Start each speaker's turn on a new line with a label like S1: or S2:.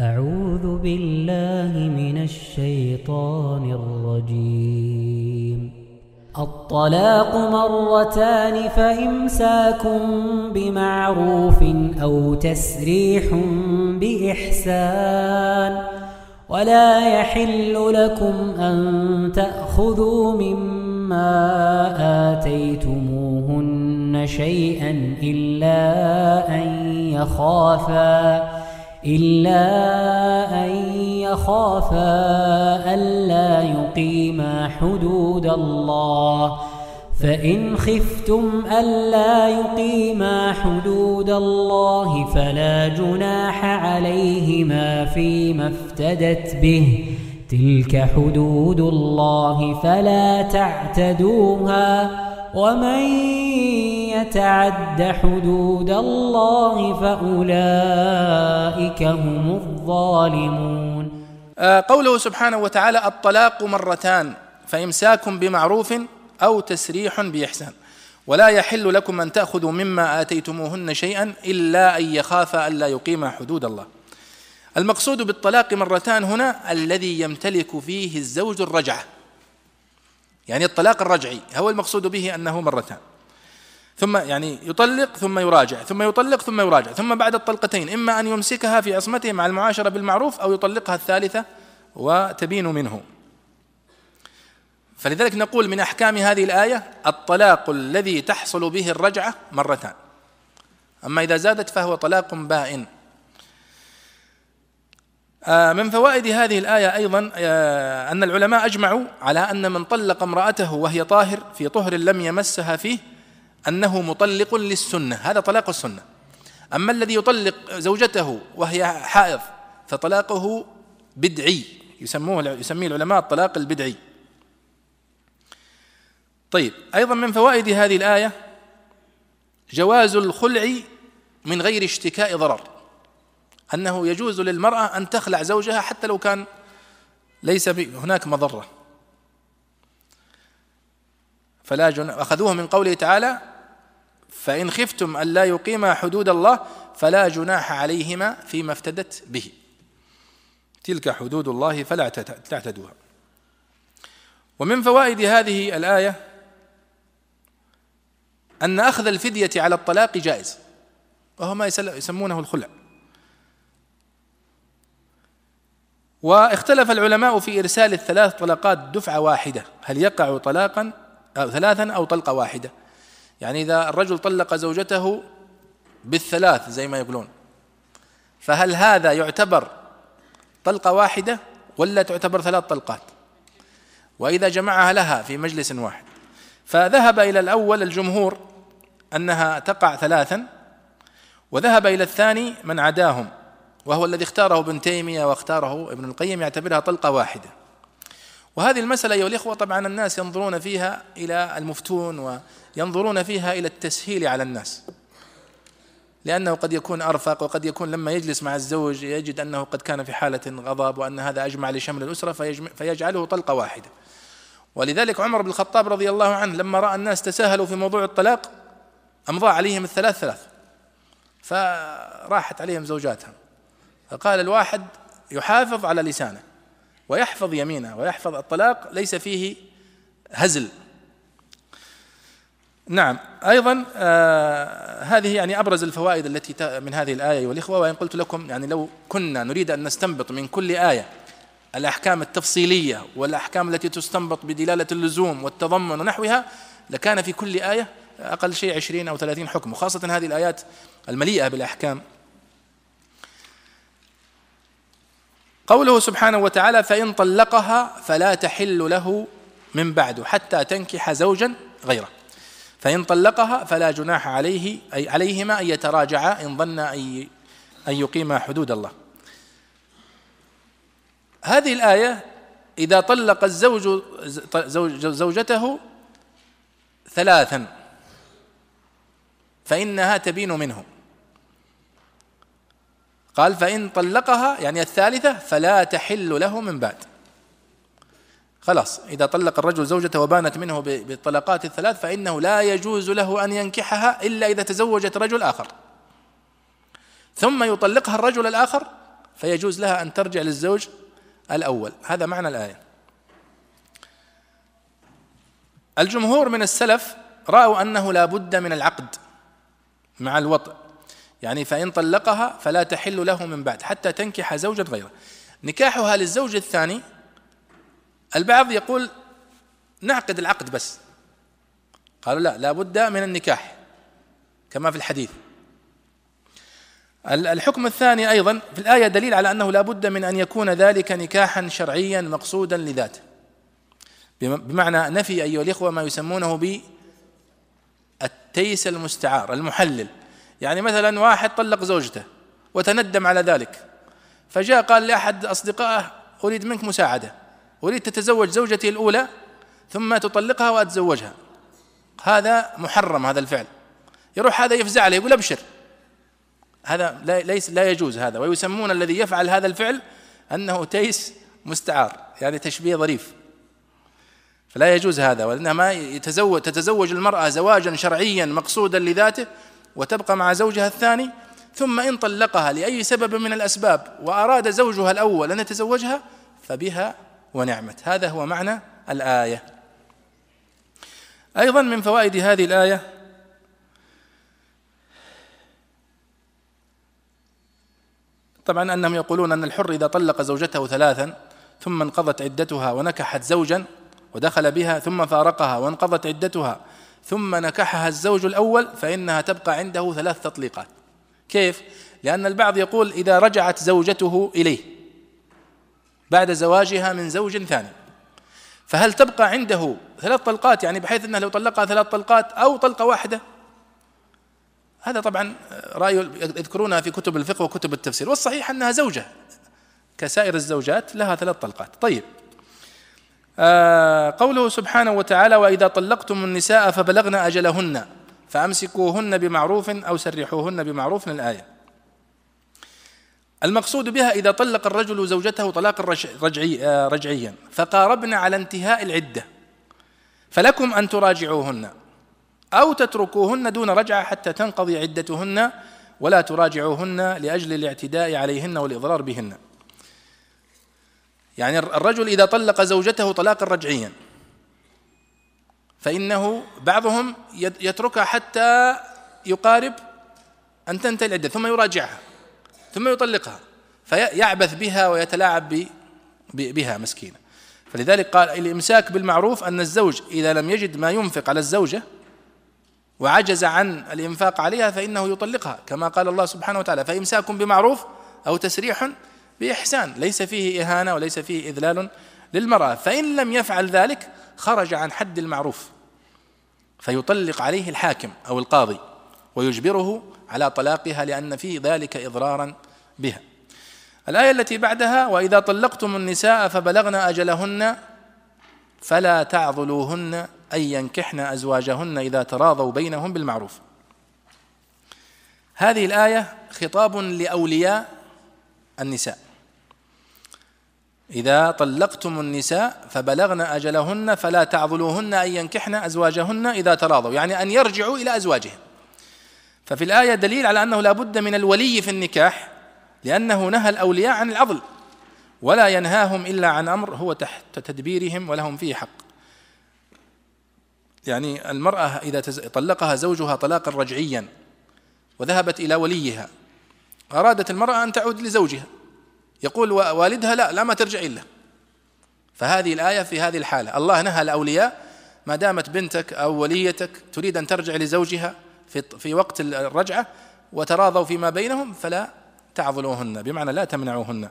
S1: أعوذ بالله من الشيطان الرجيم. الطلاق مرتان فإمساك بمعروف أو تسريح بإحسان. ولا يحل لكم أن تأخذوا مما آتيتموهن شيئا إلا أن يخافا. إلا أن يخافا ألا يقيما حدود الله. فإن خفتم ألا يقيما حدود الله فلا جناح عليهما فيما افتدت به. تلك حدود الله فلا تعتدوها ومن يتعد حدود الله فأولئك هم الظالمون.
S2: آه، قوله سبحانه وتعالى الطلاق مرتان فإمساك بمعروف أو تسريح بإحسان. ولا يحل لكم أن تأخذوا مما آتيتموهن شيئا إلا أن يخافا ألا يقيما حدود الله. المقصود بالطلاق مرتان هنا الذي يمتلك فيه الزوج الرجعة يعني الطلاق الرجعي هو المقصود به أنه مرتان. ثم يعني يطلق ثم يراجع ثم يطلق ثم يراجع ثم بعد الطلقتين إما أن يمسكها في عصمته مع المعاشرة بالمعروف أو يطلقها الثالثة وتبين منه. فلذلك نقول من أحكام هذه الآية الطلاق الذي تحصل به الرجعة مرتان. أما إذا زادت فهو طلاق بائن. من فوائد هذه الآية أيضا آه، أن العلماء أجمعوا على أن من طلق امرأته وهي طاهر في طهر لم يمسها فيه أنه مطلق للسنة. هذا طلاق السنة. أما الذي يطلق زوجته وهي حائض فطلاقه بدعي. يسموه يسميه العلماء الطلاق البدعي. طيب أيضا من فوائد هذه الآية جواز الخلع من غير اشتكاء ضرر. أنه يجوز للمرأة أن تخلع زوجها حتى لو كان ليس هناك مضرة. فلا جن... أخذوه من قوله تعالى فإن خفتم ألا يقيما حدود الله فلا جناح عليهما فيما افتدت به. تلك حدود الله فلا تعتدوها. ومن فوائد هذه الآية أن أخذ الفدية على الطلاق جائز وهو ما يسمونه الخلع. واختلف العلماء في إرسال الثلاث طلقات دفعة واحدة. هل يقع طلاقا أو ثلاثا أو طلقة واحدة؟ يعني إذا الرجل طلق زوجته بالثلاث زي ما يقولون فهل هذا يعتبر طلقة واحدة ولا تعتبر ثلاث طلقات؟ وإذا جمعها لها في مجلس واحد. فذهب إلى الأول الجمهور أنها تقع ثلاثا وذهب إلى الثاني من عداهم. وهو الذي اختاره ابن تيمية واختاره ابن القيم يعتبرها طلقة واحدة. وهذه المسألة أيها الإخوة طبعا الناس ينظرون فيها إلى المفتون وينظرون فيها إلى التسهيل على الناس. لأنه قد يكون أرفق وقد يكون لما يجلس مع الزوج يجد أنه قد كان في حالة غضب وأن هذا أجمع لشمل الأسرة فيجعله طلقة واحدة. ولذلك عمر بن الخطاب رضي الله عنه لما رأى الناس تساهلوا في موضوع الطلاق أمضى عليهم الثلاث ثلاث فراحت عليهم زوجاتهم. فقال الواحد يحافظ على لسانه ويحفظ يمينه ويحفظ الطلاق ليس فيه هزل. نعم أيضا آه هذه يعني أبرز الفوائد التي من هذه الآية والاخوه وإن قلت لكم يعني لو كنا نريد أن نستنبط من كل آية الأحكام التفصيلية والأحكام التي تستنبط بدلالة اللزوم والتضمن ونحوها لكان في كل آية أقل شيء عشرين أو ثلاثين حكم وخاصة هذه الآيات المليئة بالأحكام قوله سبحانه وتعالى فإن طلقها فلا تحل له من بعد حتى تنكح زوجا غيره. فإن طلقها فلا جناح عليه أي عليهما أن يتراجعا إن ظن أن أن يقيما حدود الله. هذه الآية إذا طلق الزوج زوجته ثلاثا فإنها تبين منه. قال فإن طلقها يعني الثالثة فلا تحل له من بعد. خلاص إذا طلق الرجل زوجته وبانت منه بالطلقات الثلاث فإنه لا يجوز له أن ينكحها إلا إذا تزوجت رجل آخر. ثم يطلقها الرجل الآخر فيجوز لها أن ترجع للزوج الأول. هذا معنى الآية. الجمهور من السلف رأوا أنه لا بد من العقد مع الوطء. يعني فإن طلقها فلا تحل له من بعد حتى تنكح زوجا غيره. نكاحها للزوج الثاني البعض يقول نعقد العقد بس. قالوا لا لا بد من النكاح كما في الحديث. الحكم الثاني أيضا في الآية دليل على أنه لا بد من أن يكون ذلك نكاحا شرعيا مقصودا لذاته. بمعنى نفي أيها الإخوة ما يسمونه ب التيس المستعار المحلل. يعني مثلا واحد طلق زوجته وتندم على ذلك فجاء قال لأحد أصدقائه أريد منك مساعدة أريد تتزوج زوجتي الأولى ثم تطلقها وأتزوجها. هذا محرم هذا الفعل. يروح هذا يفزع عليه يقول أبشر. هذا لا ليس لا يجوز هذا. ويسمون الذي يفعل هذا الفعل أنه تيس مستعار يعني تشبيه ظريف. فلا يجوز هذا وإنما يتزوج تتزوج المرأة زواجا شرعيا مقصودا لذاته وتبقى مع زوجها الثاني ثم إن طلقها لأي سبب من الأسباب وأراد زوجها الأول أن يتزوجها فبها ونعمت. هذا هو معنى الآية. أيضا من فوائد هذه الآية طبعا أنهم يقولون أن الحر إذا طلق زوجته ثلاثا ثم انقضت عدتها ونكحت زوجا ودخل بها ثم فارقها وانقضت عدتها ثم نكحها الزوج الأول فإنها تبقى عنده ثلاث تطليقات. كيف؟ لأن البعض يقول إذا رجعت زوجته إليه بعد زواجها من زوج ثاني. فهل تبقى عنده ثلاث طلقات؟ يعني بحيث أنه لو طلقها ثلاث طلقات أو طلقة واحدة. هذا طبعا رأي يذكرونها في كتب الفقه وكتب التفسير. والصحيح أنها زوجة كسائر الزوجات لها ثلاث طلقات. طيب قوله سبحانه وتعالى وإذا طلقتم النساء فبلغن أجلهن فأمسكوهن بمعروف أو سرحوهن بمعروف الآية. المقصود بها إذا طلق الرجل زوجته طلاقا رجعي آه رجعيا فقاربن على انتهاء العدة فلكم أن تراجعوهن أو تتركوهن دون رجعة حتى تنقضي عدتهن ولا تراجعوهن لأجل الاعتداء عليهن والإضرار بهن. يعني الرجل إذا طلق زوجته طلاقا رجعيا فإنه بعضهم يتركها حتى يقارب أن تنتهي العدة ثم يراجعها ثم يطلقها فيعبث بها ويتلاعب بها مسكينة. فلذلك قال الإمساك بالمعروف أن الزوج إذا لم يجد ما ينفق على الزوجة وعجز عن الإنفاق عليها فإنه يطلقها كما قال الله سبحانه وتعالى فإمساك بمعروف أو تسريح بإحسان ليس فيه إهانة وليس فيه إذلال للمرأة. فإن لم يفعل ذلك خرج عن حد المعروف فيطلق عليه الحاكم أو القاضي ويجبره على طلاقها لأن في ذلك إضرارا بها. الآية التي بعدها وإذا طلقتم النساء فبلغن أجلهن فلا تعضلوهن أن ينكحن أزواجهن إذا تراضوا بينهم بالمعروف. هذه الآية خطاب لأولياء النساء. إذا طلقتم النساء فبلغن أجلهن فلا تعضلوهن أن ينكحن أزواجهن إذا تراضوا يعني أن يرجعوا إلى أزواجهم. ففي الآية دليل على أنه لا بد من الولي في النكاح لأنه نهى الأولياء عن العضل ولا ينهاهم إلا عن أمر هو تحت تدبيرهم ولهم فيه حق. يعني المرأة إذا طلقها زوجها طلاقا رجعيا وذهبت إلى وليها أرادت المرأة أن تعود لزوجها. يقول والدها لا لا ما ترجع إلا. فهذه الآية في هذه الحالة. الله نهى الأولياء ما دامت بنتك أو وليتك تريد أن ترجع لزوجها في, في وقت الرجعة وتراضوا فيما بينهم فلا تعضلوهن بمعنى لا تمنعوهن.